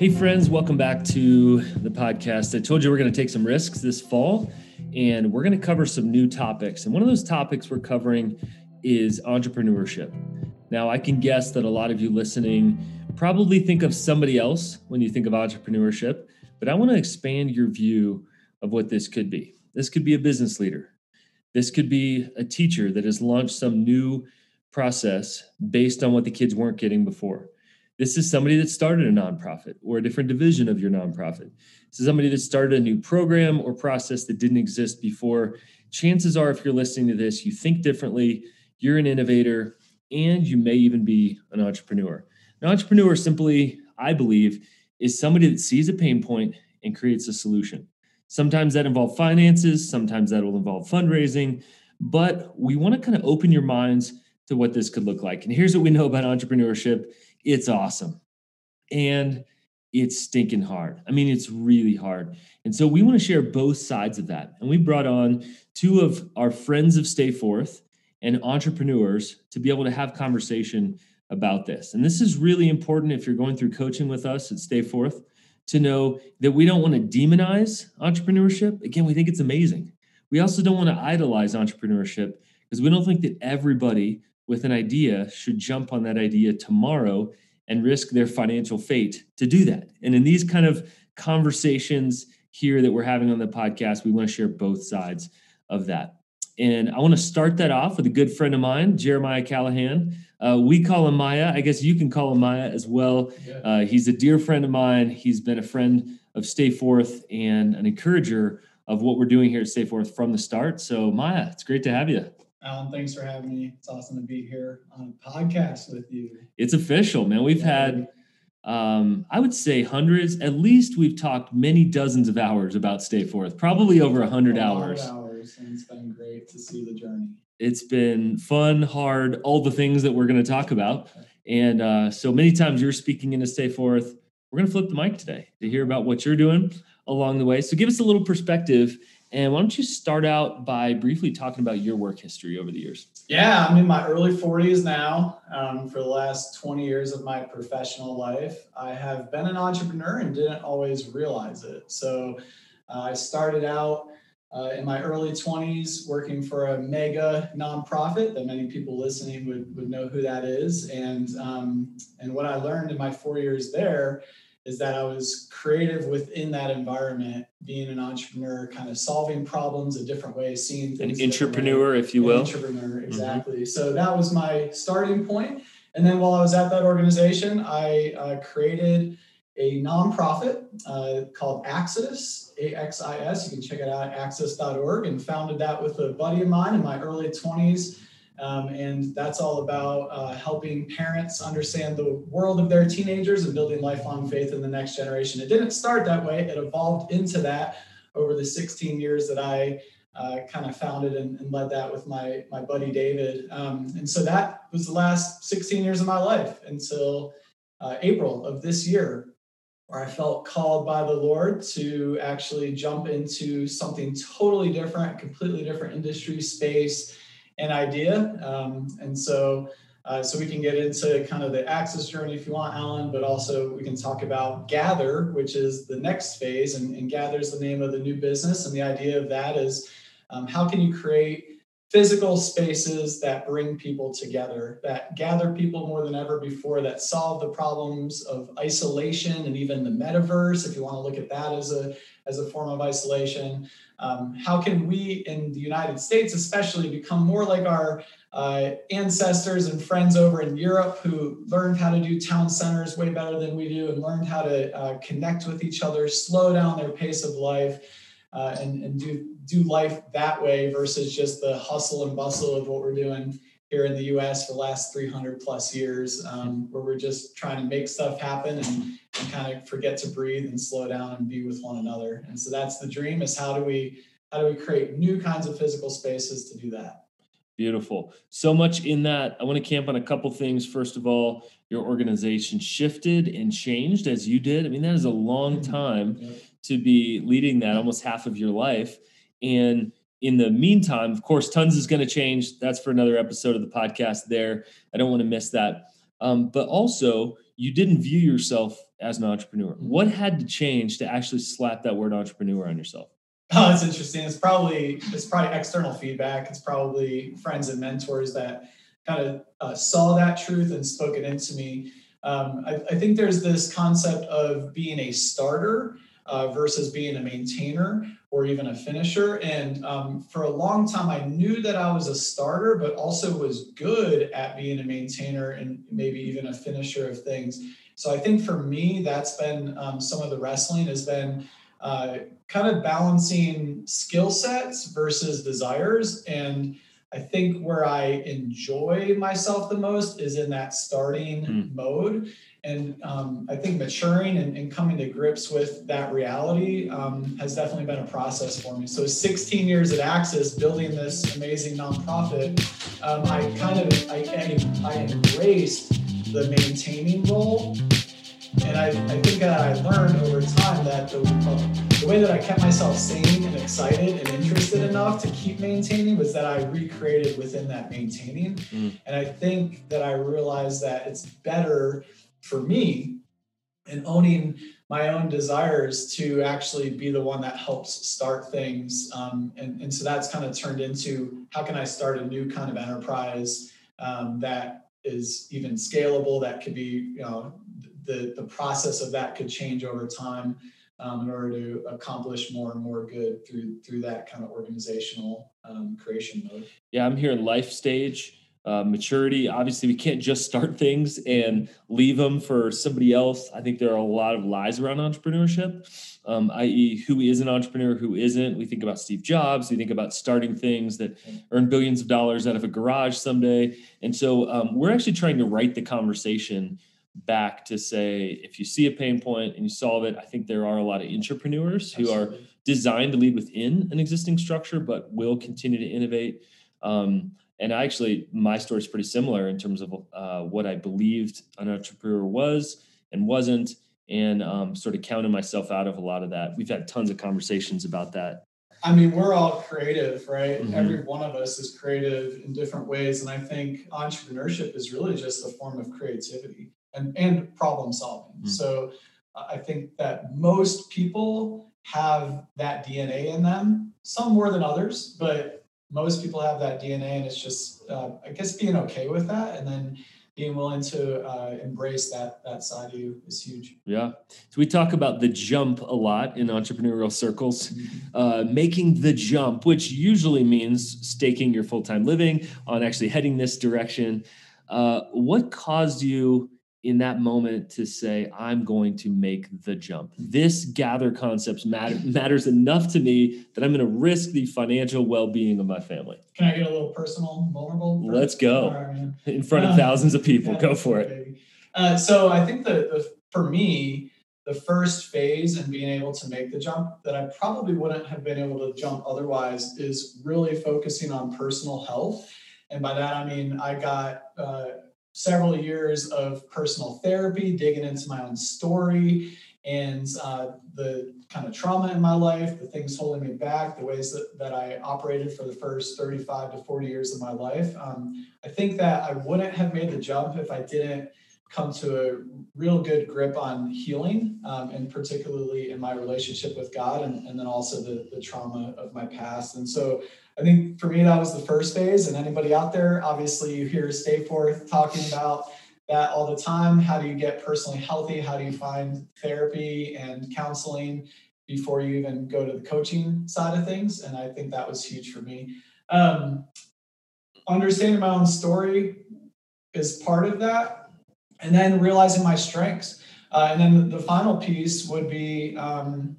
Hey, friends, welcome back to the podcast. I told you we're going to take some risks this fall and we're going to cover some new topics. And one of those topics we're covering is entrepreneurship. Now, I can guess that a lot of you listening probably think of somebody else when you think of entrepreneurship, but I want to expand your view of what this could be. This could be a business leader, this could be a teacher that has launched some new process based on what the kids weren't getting before. This is somebody that started a nonprofit or a different division of your nonprofit. This is somebody that started a new program or process that didn't exist before. Chances are, if you're listening to this, you think differently, you're an innovator, and you may even be an entrepreneur. An entrepreneur, simply, I believe, is somebody that sees a pain point and creates a solution. Sometimes that involves finances, sometimes that will involve fundraising, but we want to kind of open your minds to what this could look like. And here's what we know about entrepreneurship it's awesome. And it's stinking hard. I mean, it's really hard. And so we want to share both sides of that. And we brought on two of our friends of Stay Forth and entrepreneurs to be able to have conversation about this. And this is really important if you're going through coaching with us at Stay Forth to know that we don't want to demonize entrepreneurship. Again, we think it's amazing. We also don't want to idolize entrepreneurship because we don't think that everybody with an idea should jump on that idea tomorrow and risk their financial fate to do that. And in these kind of conversations here that we're having on the podcast, we want to share both sides of that. And I want to start that off with a good friend of mine, Jeremiah Callahan. Uh, we call him Maya. I guess you can call him Maya as well. Uh, he's a dear friend of mine. He's been a friend of Stay Forth and an encourager of what we're doing here at Stay Forth from the start. So, Maya, it's great to have you. Alan, thanks for having me. It's awesome to be here on a podcast with you. It's official, man. We've had, um, I would say, hundreds. At least we've talked many dozens of hours about Stay Forth, probably over a hundred hours. hours, and it's been great to see the journey. It's been fun, hard, all the things that we're going to talk about. And uh, so many times you're speaking into Stay Forth. We're going to flip the mic today to hear about what you're doing along the way. So give us a little perspective and why don't you start out by briefly talking about your work history over the years? Yeah, I'm in my early 40s now. Um, for the last 20 years of my professional life, I have been an entrepreneur and didn't always realize it. So uh, I started out uh, in my early 20s working for a mega nonprofit that many people listening would, would know who that is. And, um, and what I learned in my four years there is that I was creative within that environment, being an entrepreneur, kind of solving problems a different way, seeing things. An entrepreneur, if you will. entrepreneur, mm-hmm. exactly. Mm-hmm. So that was my starting point. And then while I was at that organization, I uh, created a nonprofit uh, called Axis, A X I S. You can check it out at axis.org, and founded that with a buddy of mine in my early 20s um, and that's all about uh, helping parents understand the world of their teenagers and building lifelong faith in the next generation. It didn't start that way, it evolved into that over the 16 years that I uh, kind of founded and, and, led that with my, my buddy David. Um, and so that was the last 16 years of my life until uh, April of this year, where I felt called by the Lord to actually jump into something totally different, completely different industry space an idea. Um, and so, uh, so we can get into kind of the Axis journey if you want, Alan, but also we can talk about Gather, which is the next phase. And, and Gather is the name of the new business. And the idea of that is um, how can you create physical spaces that bring people together, that gather people more than ever before, that solve the problems of isolation and even the metaverse, if you want to look at that as a as a form of isolation. Um, how can we in the United States, especially, become more like our uh, ancestors and friends over in Europe who learned how to do town centers way better than we do and learned how to uh, connect with each other, slow down their pace of life, uh, and, and do, do life that way versus just the hustle and bustle of what we're doing here in the US for the last 300 plus years, um, where we're just trying to make stuff happen and and kind of forget to breathe and slow down and be with one another. And so that's the dream is how do we how do we create new kinds of physical spaces to do that? Beautiful. So much in that. I want to camp on a couple things. First of all, your organization shifted and changed as you did. I mean, that is a long mm-hmm. time. To be leading that, almost half of your life. And in the meantime, of course, tons is going to change. That's for another episode of the podcast there. I don't want to miss that. Um, but also, you didn't view yourself as an entrepreneur. What had to change to actually slap that word entrepreneur on yourself? Oh, that's interesting. It's probably it's probably external feedback. It's probably friends and mentors that kind of uh, saw that truth and spoke it into me. Um, I, I, think there's this concept of being a starter uh, versus being a maintainer or even a finisher. And um, for a long time, I knew that I was a starter, but also was good at being a maintainer and maybe even a finisher of things. So I think for me, that's been um, some of the wrestling has been uh, kind of balancing skill sets versus desires. And I think where I enjoy myself the most is in that starting mm. mode. And um, I think maturing and, and, coming to grips with that reality um, has definitely been a process for me. So 16 years at Axis, building this amazing nonprofit, um, I kind of I, I, embraced the maintaining role and I, I think that I learned over time that the, uh, the way that I kept myself sane and excited and interested enough to keep maintaining was that I recreated within that maintaining. Mm. And I think that I realized that it's better for me and owning my own desires to actually be the one that helps start things. Um, and, and so that's kind of turned into how can I start a new kind of enterprise um, that is even scalable, that could be, you know, the, the process of that could change over time um, in order to accomplish more and more good through through that kind of organizational um, creation mode. Yeah, I'm here in life stage. Uh, maturity. Obviously, we can't just start things and leave them for somebody else. I think there are a lot of lies around entrepreneurship, um, i.e., who is an entrepreneur, who isn't. We think about Steve Jobs. We think about starting things that earn billions of dollars out of a garage someday. And so, um, we're actually trying to write the conversation back to say if you see a pain point and you solve it i think there are a lot of entrepreneurs who are designed to lead within an existing structure but will continue to innovate um, and actually my story is pretty similar in terms of uh, what i believed an entrepreneur was and wasn't and um, sort of counting myself out of a lot of that we've had tons of conversations about that I mean, we're all creative, right? Mm-hmm. Every one of us is creative in different ways. And I think entrepreneurship is really just a form of creativity and, and problem solving. Mm-hmm. So uh, I think that most people have that DNA in them, some more than others, but most people have that DNA. And it's just, uh, I guess, being okay with that. And then being willing to uh, embrace that that side of you is huge. Yeah. So we talk about the jump a lot in entrepreneurial circles, mm-hmm. uh, making the jump, which usually means staking your full time living on actually heading this direction. Uh, what caused you in that moment to say i'm going to make the jump. This gather concepts matter, matters enough to me that i'm going to risk the financial well-being of my family. Can i get a little personal vulnerable? let's go. right, in front of uh, thousands of people. yeah, go for it. uh, so i think that the, for me the first phase in being able to make the jump that i probably wouldn't have been able to jump otherwise is really focusing on personal health. And by that i mean i got uh, several years of personal therapy, digging into my own story and uh, the kind of trauma in my life, the things holding me back, the ways that, that I operated for the first 35 to 40 years of my life. Um, I think that I wouldn't have made the jump if I didn't come to a real good grip on healing, um, and particularly in my relationship with God, and, and then also the, the trauma of my past. And so I think for me, that was the first phase. And anybody out there, obviously, you hear Stay Forth talking about that all the time. How do you get personally healthy? How do you find therapy and counseling before you even go to the coaching side of things? And I think that was huge for me. Um, understanding my own story is part of that and then realizing my strengths. Uh, and then the final piece would be um,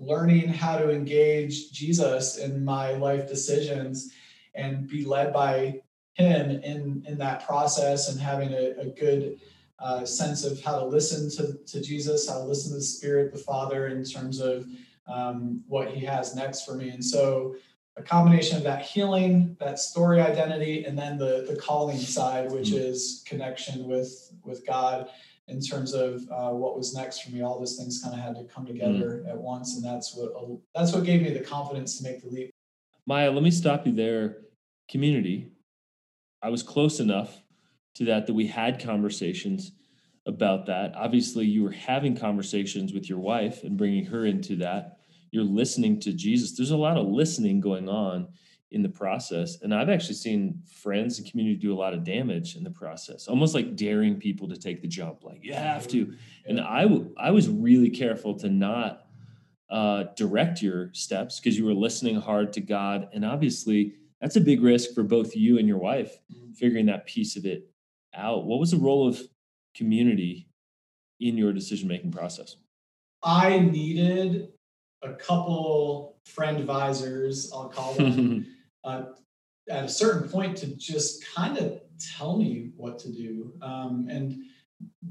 learning how to engage Jesus in my life decisions and be led by Him in, in that process and having a, a good uh, sense of how to listen to, to Jesus, how to listen to the Spirit, the Father, in terms of um, what He has next for me. And so a combination of that healing, that story identity, and then the the calling side, which mm-hmm. is connection with with God in terms of uh, what was next for me. All those things kind of had to come together mm. at once, and that's what that's what gave me the confidence to make the leap. Maya, let me stop you there. Community, I was close enough to that that we had conversations. about that. Obviously, you were having conversations with your wife and bringing her into that. You're listening to Jesus. There's a lot of listening going on in the process. And I've actually seen friends and community do a lot of damage in the process, almost like daring people to take the jump, like you have to. And I, w- I was really careful to not uh, direct your steps because you were listening hard to God. And obviously, that's a big risk for both you and your wife, mm-hmm. figuring that piece of it out. What was the role of community in your decision making process? I needed a couple friend advisors, I'll call them, uh, at a certain point to just kind of tell me what to do. Um, and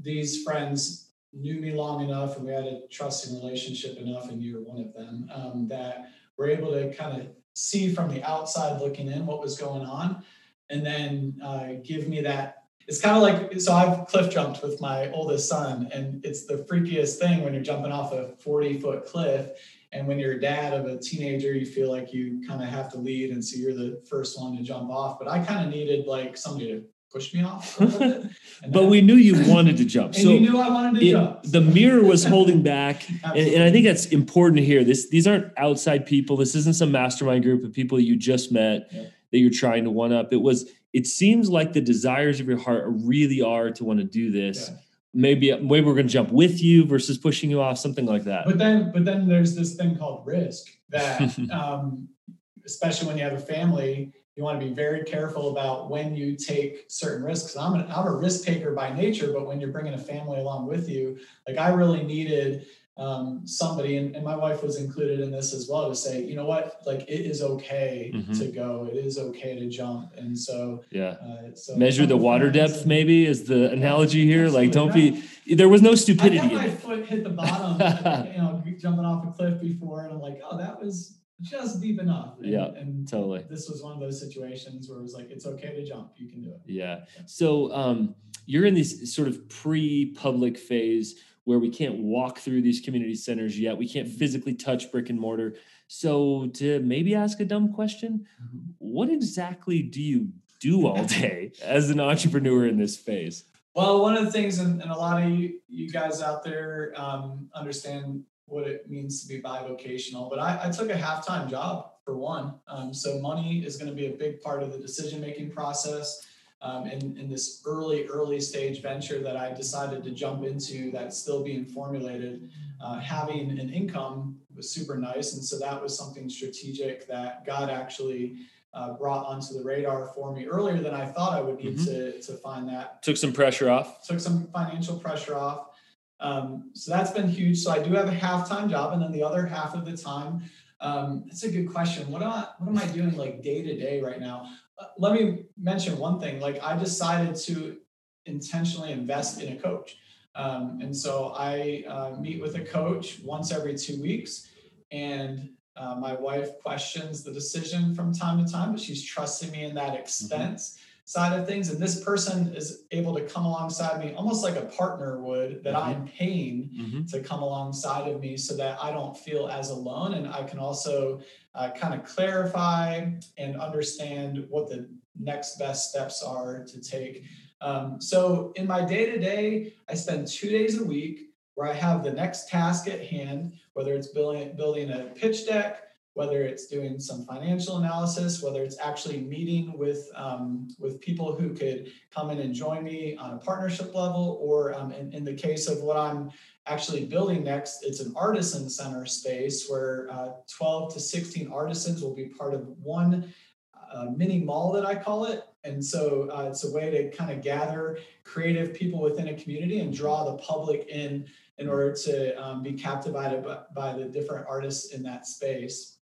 these friends knew me long enough and we had a trusting relationship enough, and you're one of them, um, that we're able to kind of see from the outside looking in what was going on and then uh, give me that it's kind of like so I've cliff jumped with my oldest son, and it's the freakiest thing when you're jumping off a 40 foot cliff. And when you're a dad of a teenager, you feel like you kind of have to lead, and so you're the first one to jump off. But I kind of needed like somebody to push me off. but we knew you wanted to jump. so you knew I wanted to it, jump. The mirror was holding back. and, and, I think that's important to hear. This these aren't outside people. This isn't some mastermind group of people you just met that you're trying to one up. It was it seems like the desires of your heart really are to want to do this. Yeah. Maybe maybe we're going to jump with you versus pushing you off, something like that. But then, but then there's this thing called risk that, um, especially when you have a family, you want to be very careful about when you take certain risks. I'm, an, I'm a risk taker by nature, but when you're bringing a family along with you, like I really needed um, somebody, and, and, my wife was included in this as well, to say, you know what, like it is okay mm-hmm. to go, it is okay to jump, and so yeah. Uh, so measure the water depth, and, maybe is the analogy here. Like, don't be. There was no stupidity. I had my foot hit the bottom, you know, jumping off a cliff before, and I'm like, oh, that was just deep enough. And, yeah, and totally. This was one of those situations where it was like, it's okay to jump, you can do it. Yeah. yeah. So um, you're in this sort of pre-public phase where we can't walk through these community centers yet. We can't physically touch brick and mortar. So, to maybe ask a dumb question, mm-hmm. what exactly do you do all day as an entrepreneur in this phase? Well, one of the things, and, and a lot of you, you guys out there um, understand what it means to be bivocational, but I, I took a half time job for one. Um, so, money is going to be a big part of the decision making process um, in, in this early, early stage venture that I decided to jump into that's still being formulated, uh, having an income was super nice. And so that was something strategic that God actually uh, brought onto the radar for me earlier than I thought I would need mm-hmm. to, to find that. Took some pressure off. Took some financial pressure off. Um, so that's been huge. So I do have a half-time job, and then the other half of the time, um, that's a good question. What am I, what am I doing like day to day right now? Let me mention one thing. Like I decided to intentionally invest in a coach. Um, and so I uh, meet with a coach once every two weeks. And uh, my wife questions the decision from time to time, but she's trusting me in that mm-hmm. expense mm-hmm. Side of things. And this person is able to come alongside me almost like a partner would that mm-hmm. I'm paying mm-hmm. to come alongside of me so that I don't feel as alone. And I can also uh, kind of clarify and understand what the next best steps are to take. Um, so in my day to day, I spend two days a week where I have the next task at hand, whether it's building, building a pitch deck, whether it's doing some financial analysis, whether it's actually meeting with um, with people who could come in and join me on a partnership level, or um, in, in, the case of what I'm actually building next, it's an artisan center space where uh, 12 to 16 artisans will be part of one uh, mini mall that I call it. And so uh, it's a way to kind of gather creative people within a community and draw the public in in order to um, be captivated by, by the different artists in that space.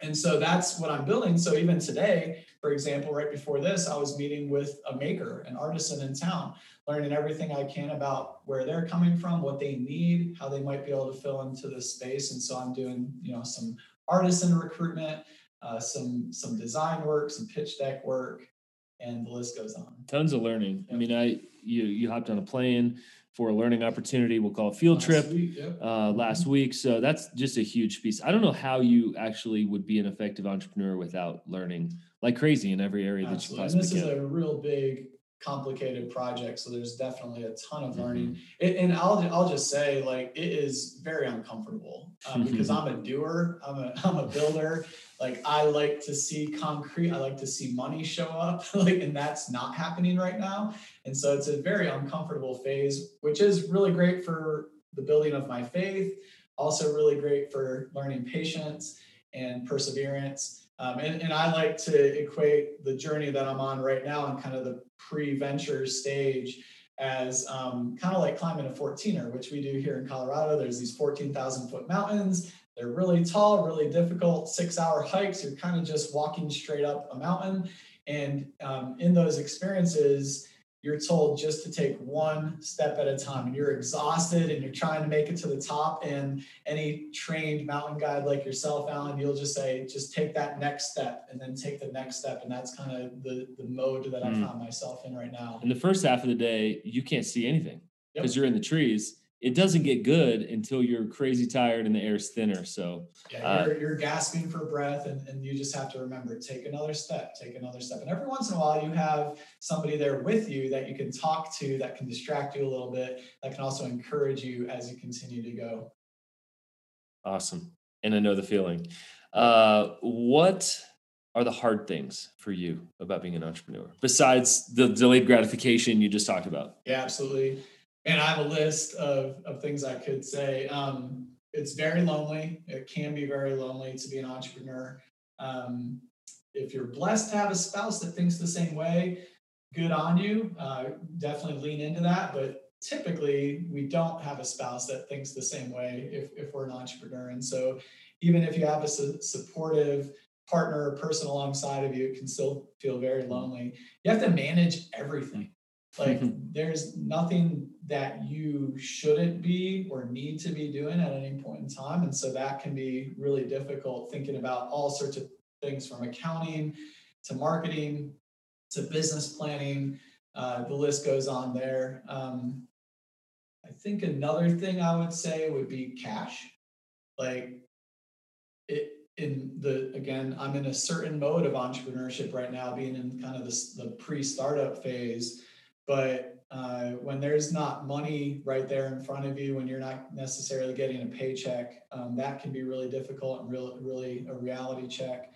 And so that's what I'm building. So even today, for example, right before this, I was meeting with a maker, an artisan in town, learning everything I can about where they're coming from, what they need, how they might be able to fill into this space. And so I'm doing, you know, some artisan recruitment, uh, some some design work, some pitch deck work, and the list goes on. Tons of learning. I mean, I you you hopped on a plane for a learning opportunity. We'll call it field last trip week, uh, last mm-hmm. week. So that's just a huge piece. I don't know how you actually would be an effective entrepreneur without learning like crazy in every area Absolutely. that you possibly and this can. is a real big complicated project. So there's definitely a ton of learning. Mm-hmm. And I'll I'll just say like it is very uncomfortable um, because I'm a doer. I'm a I'm a builder. Like I like to see concrete. I like to see money show up. like and that's not happening right now. And so it's a very uncomfortable phase, which is really great for the building of my faith. Also really great for learning patience and perseverance. Um, and, and I like to equate the journey that I'm on right now and kind of the pre-venture stage as um, kind of like climbing a 14er, which we do here in Colorado. There's these 14,000 foot mountains. They're really tall, really difficult, six hour hikes. You're kind of just walking straight up a mountain. And um, in those experiences, you're told just to take one step at a time and you're exhausted and you're trying to make it to the top and any trained mountain guide like yourself alan you'll just say just take that next step and then take the next step and that's kind of the the mode that mm. i found myself in right now in the first half of the day you can't see anything because yep. you're in the trees it doesn't get good until you're crazy tired and the air's thinner. So yeah, you're, uh, you're gasping for breath, and, and you just have to remember take another step, take another step. And every once in a while, you have somebody there with you that you can talk to that can distract you a little bit, that can also encourage you as you continue to go. Awesome. And I know the feeling. Uh, what are the hard things for you about being an entrepreneur besides the delayed gratification you just talked about? Yeah, absolutely and I have a list of, of things I could say. Um, it's very lonely. It can be very lonely to be an entrepreneur. Um, if you're blessed to have a spouse that thinks the same way, good on you. Uh, definitely lean into that. But typically, we don't have a spouse that thinks the same way if, if we're an entrepreneur. And so, even if you have a su- supportive partner or person alongside of you, it can still feel very lonely. You have to manage everything. Like mm-hmm. there's nothing that you shouldn't be or need to be doing at any point in time. And so that can be really difficult thinking about all sorts of things from accounting to marketing to business planning. Uh, the list goes on there. Um, I think another thing I would say would be cash. Like it in the again, I'm in a certain mode of entrepreneurship right now, being in kind of this the pre-startup phase but uh, when there's not money right there in front of you, when you're not necessarily getting a paycheck, um, that can be really difficult and really, really a reality check.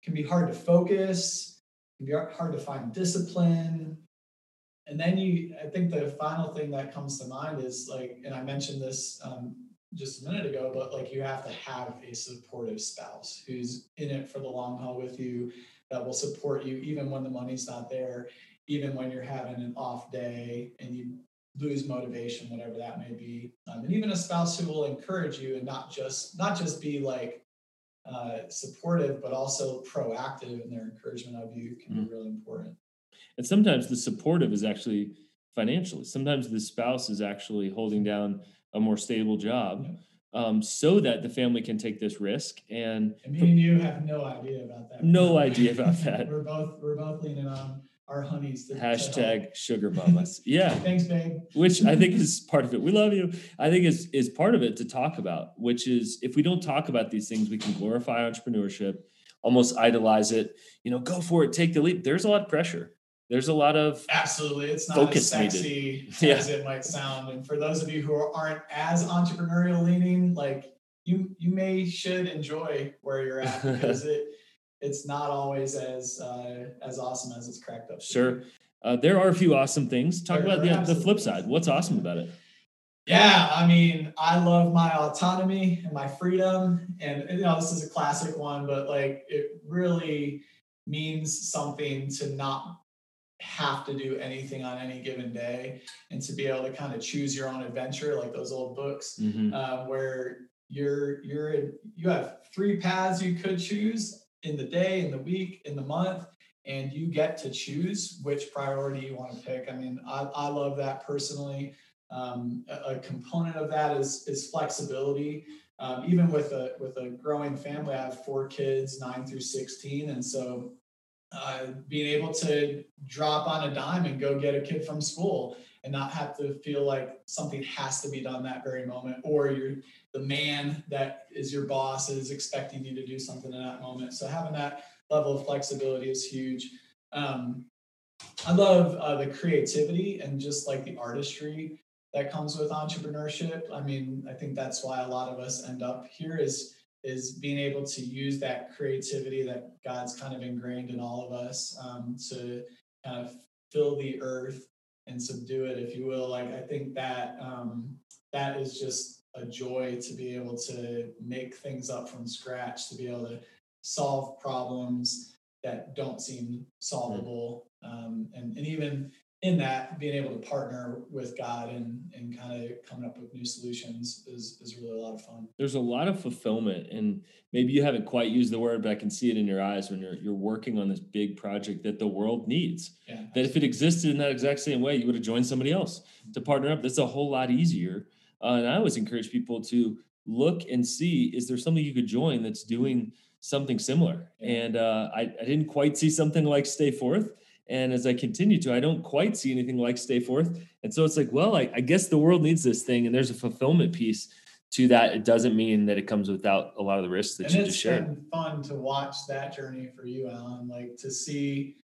It can be hard to focus. Can be hard to find discipline. And then you, I think the final thing that comes to mind is like, and I mentioned this um, just a minute ago, but like you have to have a supportive spouse who's in it for the long haul with you, that will support you even when the money's not there even when you're having an off day and you lose motivation, whatever that may be. Um, and even a spouse who will encourage you and not just not just be like uh, supportive, but also proactive in their encouragement of you can mm-hmm. be really important. And sometimes the supportive is actually financially. Sometimes the spouse is actually holding down a more stable job. Um, so that the family can take this risk. And, and me and you have no idea about that. No idea about that. we're both we're both leaning on our honeys. Hashtag sugar mamas. Yeah. Thanks, babe. which I think is part of it. We love you. I think is is part of it to talk about, which is if we don't talk about these things, we can glorify entrepreneurship, almost idolize it. You know, go for it, take the leap. There's a lot of pressure. There's a lot of absolutely. It's not as sexy needed. as yeah. it might sound. And for those of you who aren't as entrepreneurial leaning, like you, you may should enjoy where you're at because it it's not always as uh, as awesome as it's cracked up. Sure, uh, there are a few awesome things. Talk there, about the, the flip side. What's awesome about it? Yeah, I mean, I love my autonomy and my freedom, and you know, this is a classic one, but like it really means something to not have to do anything on any given day and to be able to kind of choose your own adventure like those old books mm-hmm. uh, where you're you're you have three paths you could choose in the day, in the week, in the month, and you get to choose which priority you want to pick. I mean, I, I love that personally. Um, a, a, component of that is is flexibility. Um, even with a with a growing family, I have four kids, nine through sixteen, and so uh, being able to drop on a dime and go get a kid from school and not have to feel like something has to be done that very moment or you're the man that is your boss is expecting you to do something in that moment so having that level of flexibility is huge um, I love uh, the creativity and just like the artistry that comes with entrepreneurship. I mean, I think that's why a lot of us end up here is is being able to use that creativity that God's kind of ingrained in all of us um, to kind of fill the earth and subdue it, if you will. Like I think that um, that is just a joy to be able to make things up from scratch, to be able to solve problems that don't seem solvable, um, and and even in that being able to partner with God and and kind of coming up with new solutions is is really a lot of fun. There's a lot of fulfillment and maybe you haven't quite used the word but I can see it in your eyes when you're you're working on this big project that the world needs. Yeah, that if it existed in that exact same way you would have joined somebody else to partner up. That's a whole lot easier. Uh, and I always encourage people to look and see is there something you could join that's doing something similar. Yeah. And uh, I, I didn't quite see something like Stay Forth and as I continue to, I don't quite see anything like Stay Forth. And so it's like, well, I, I guess the world needs this thing, and there's a fulfillment piece to that. It doesn't mean that it comes without a lot of the risks that and you just shared. It's been fun to watch that journey for you, Alan. Like to see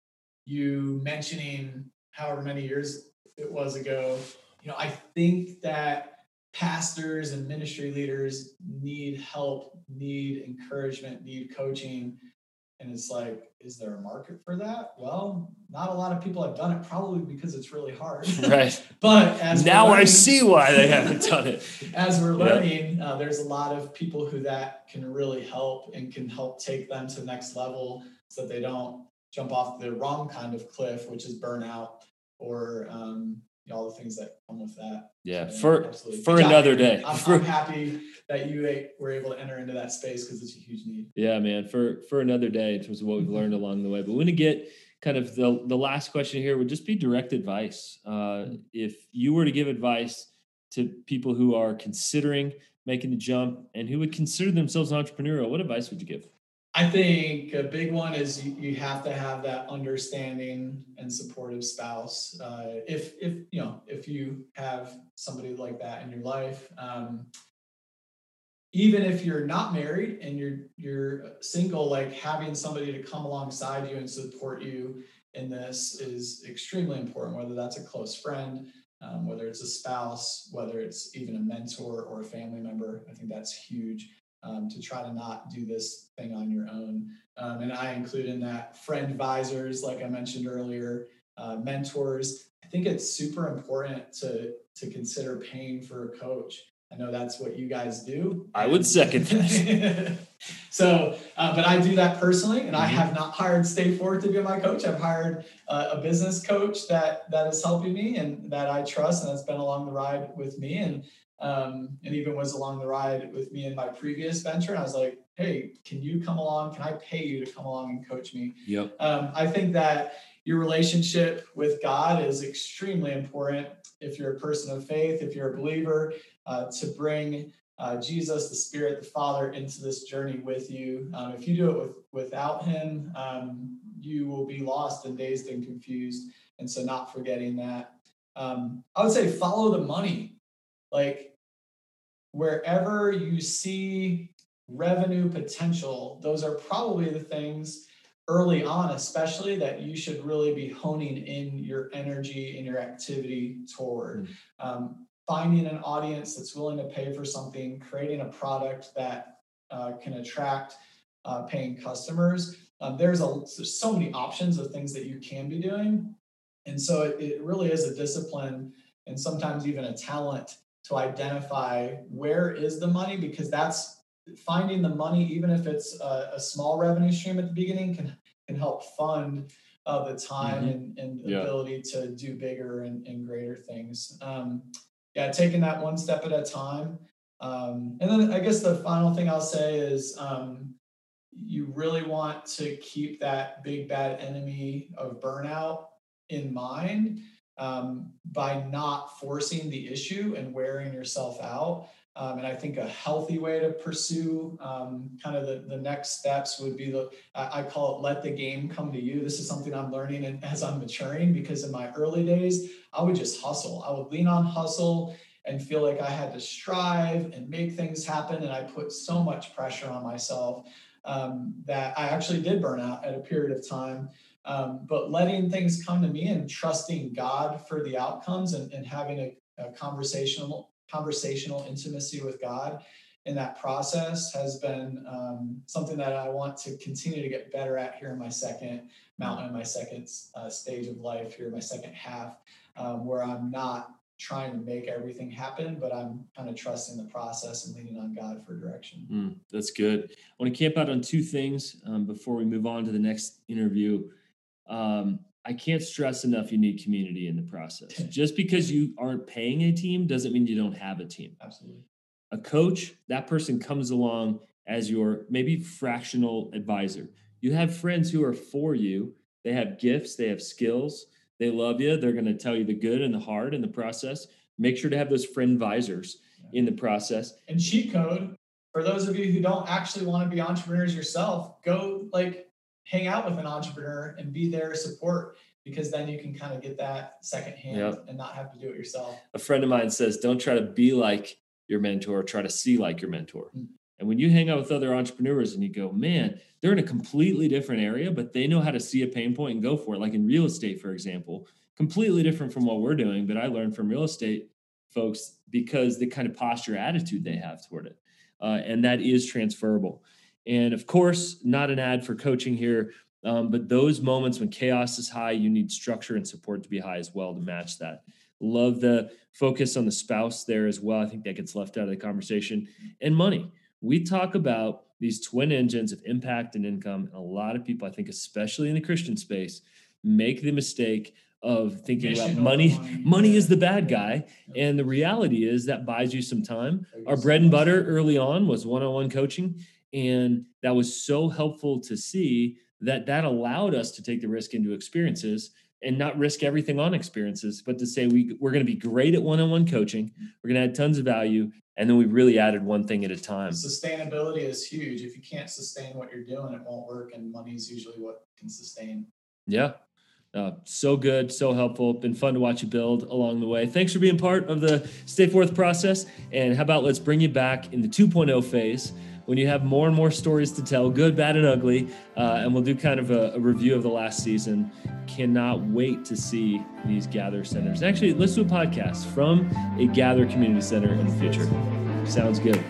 you mentioning however many years it was ago. You know, I think that pastors and ministry leaders need help, need encouragement, need coaching and it's like, is there a market for that? Well, not a lot of people have done it, probably because it's really hard. Right. but as now learning, I see why they haven't done it. as we're learning, uh, there's a lot of people who that can really help and can help take them to the next level so that they don't jump off the wrong kind of cliff, which is burnout or um, all the things that come with that. Yeah, for absolutely. for another day. I'm, for, I'm, happy that you were able to enter into that space because it's a huge need. Yeah, man. For for another day in terms of what we've learned along the way. But we're gonna get kind of the the last question here would just be direct advice. Uh, mm-hmm. if you were to give advice to people who are considering making the jump and who would consider themselves entrepreneurial, what advice would you give? I think a big one is you, you have to have that understanding and supportive spouse. Uh, if if you know if you have somebody like that in your life, um, even if you're not married and you're you're single, like having somebody to come alongside you and support you in this is extremely important. Whether that's a close friend, um, whether it's a spouse, whether it's even a mentor or a family member, I think that's huge um, to try to not do this thing on your own. Um, and I include in that friend advisors, like I mentioned earlier, uh, mentors. I think it's super important to to consider paying for a coach. I know that's what you guys do. I would second that. so, uh, but I do that personally, and I mm-hmm. have not hired Stay Forth to be my coach. I've hired uh, a business coach that that is helping me and that I trust, and that's been along the ride with me. And um, and even was along the ride with me in my previous venture. And I was like, hey, can you come along? Can I pay you to come along and coach me? Yep. Um, I think that your relationship with God is extremely important. If you're a person of faith, if you're a believer, uh, to bring uh, Jesus, the Spirit, the Father into this journey with you. Um, if you do it with, without Him, um, you will be lost and dazed and confused. And so, not forgetting that. Um, I would say follow the money. Like wherever you see revenue potential, those are probably the things early on, especially that you should really be honing in your energy and your activity toward. Mm. Um, finding an audience that's willing to pay for something, creating a product that uh, can attract uh, paying customers. Um, there's, a, there's so many options of things that you can be doing. And so it, it really is a discipline and sometimes even a talent to identify where is the money because that's finding the money even if it's a, a small revenue stream at the beginning can can help fund uh, the time mm-hmm. and, and yeah. ability to do bigger and, and greater things um, yeah taking that one step at a time um, and then i guess the final thing i'll say is um, you really want to keep that big bad enemy of burnout in mind um, by not forcing the issue and wearing yourself out. Um, and I think a healthy way to pursue um, kind of the, the next steps would be the, I call it let the game come to you. This is something I'm learning and as I'm maturing because in my early days, I would just hustle. I would lean on hustle and feel like I had to strive and make things happen. And I put so much pressure on myself um, that I actually did burn out at a period of time. Um, but letting things come to me and trusting God for the outcomes and, and having a, a conversational conversational intimacy with God in that process has been um, something that I want to continue to get better at here in my second mountain, my second uh, stage of life here, my second half, um, where I'm not trying to make everything happen, but I'm kind of trusting the process and leaning on God for direction. Mm, that's good. I want to camp out on two things um, before we move on to the next interview. Um, I can't stress enough you need community in the process. Just because you aren't paying a team doesn't mean you don't have a team. Absolutely. A coach, that person comes along as your maybe fractional advisor. You have friends who are for you. They have gifts, they have skills, they love you. They're going to tell you the good and the hard in the process. Make sure to have those friend visors yeah. in the process. And cheat code for those of you who don't actually want to be entrepreneurs yourself, go like hang out with an entrepreneur and be their support because then you can kind of get that second hand yep. and not have to do it yourself. A friend of mine says, don't try to be like your mentor, try to see like your mentor. Mm-hmm. And when you hang out with other entrepreneurs and you go, man, they're in a completely different area, but they know how to see a pain point and go for it. Like in real estate, for example, completely different from what we're doing. But I learned from real estate folks because the kind of posture attitude they have toward it. Uh, and that is transferable. And of course, not an ad for coaching here, um, but those moments when chaos is high, you need structure and support to be high as well to match that. Love the focus on the spouse there as well. I think that gets left out of the conversation. And money we talk about these twin engines of impact and income. And a lot of people, I think, especially in the Christian space, make the mistake of thinking about money. Money, is the bad guy. And the reality is that buys you some time. Our bread and butter early on was one on one coaching. And that was so helpful to see that that allowed us to take the risk into experiences and not risk everything on experiences, but to say we, we're going to be great at one on one coaching. We're going to add tons of value. And then we really added one thing at a time. Sustainability is huge. If you can't sustain what you're doing, it won't work. And money is usually what can sustain. Yeah. Uh, so good, so helpful. Been fun to watch you build along the way. Thanks for being part of the Stay Forth process. And how about let's bring you back in the 2.0 phase when you have more and more stories to tell, good, bad, and ugly. Uh, and we'll do kind of a, a, review of the last season. Cannot wait to see these gather centers. Actually, let's do a podcast from a gather community center in the future. Sounds good.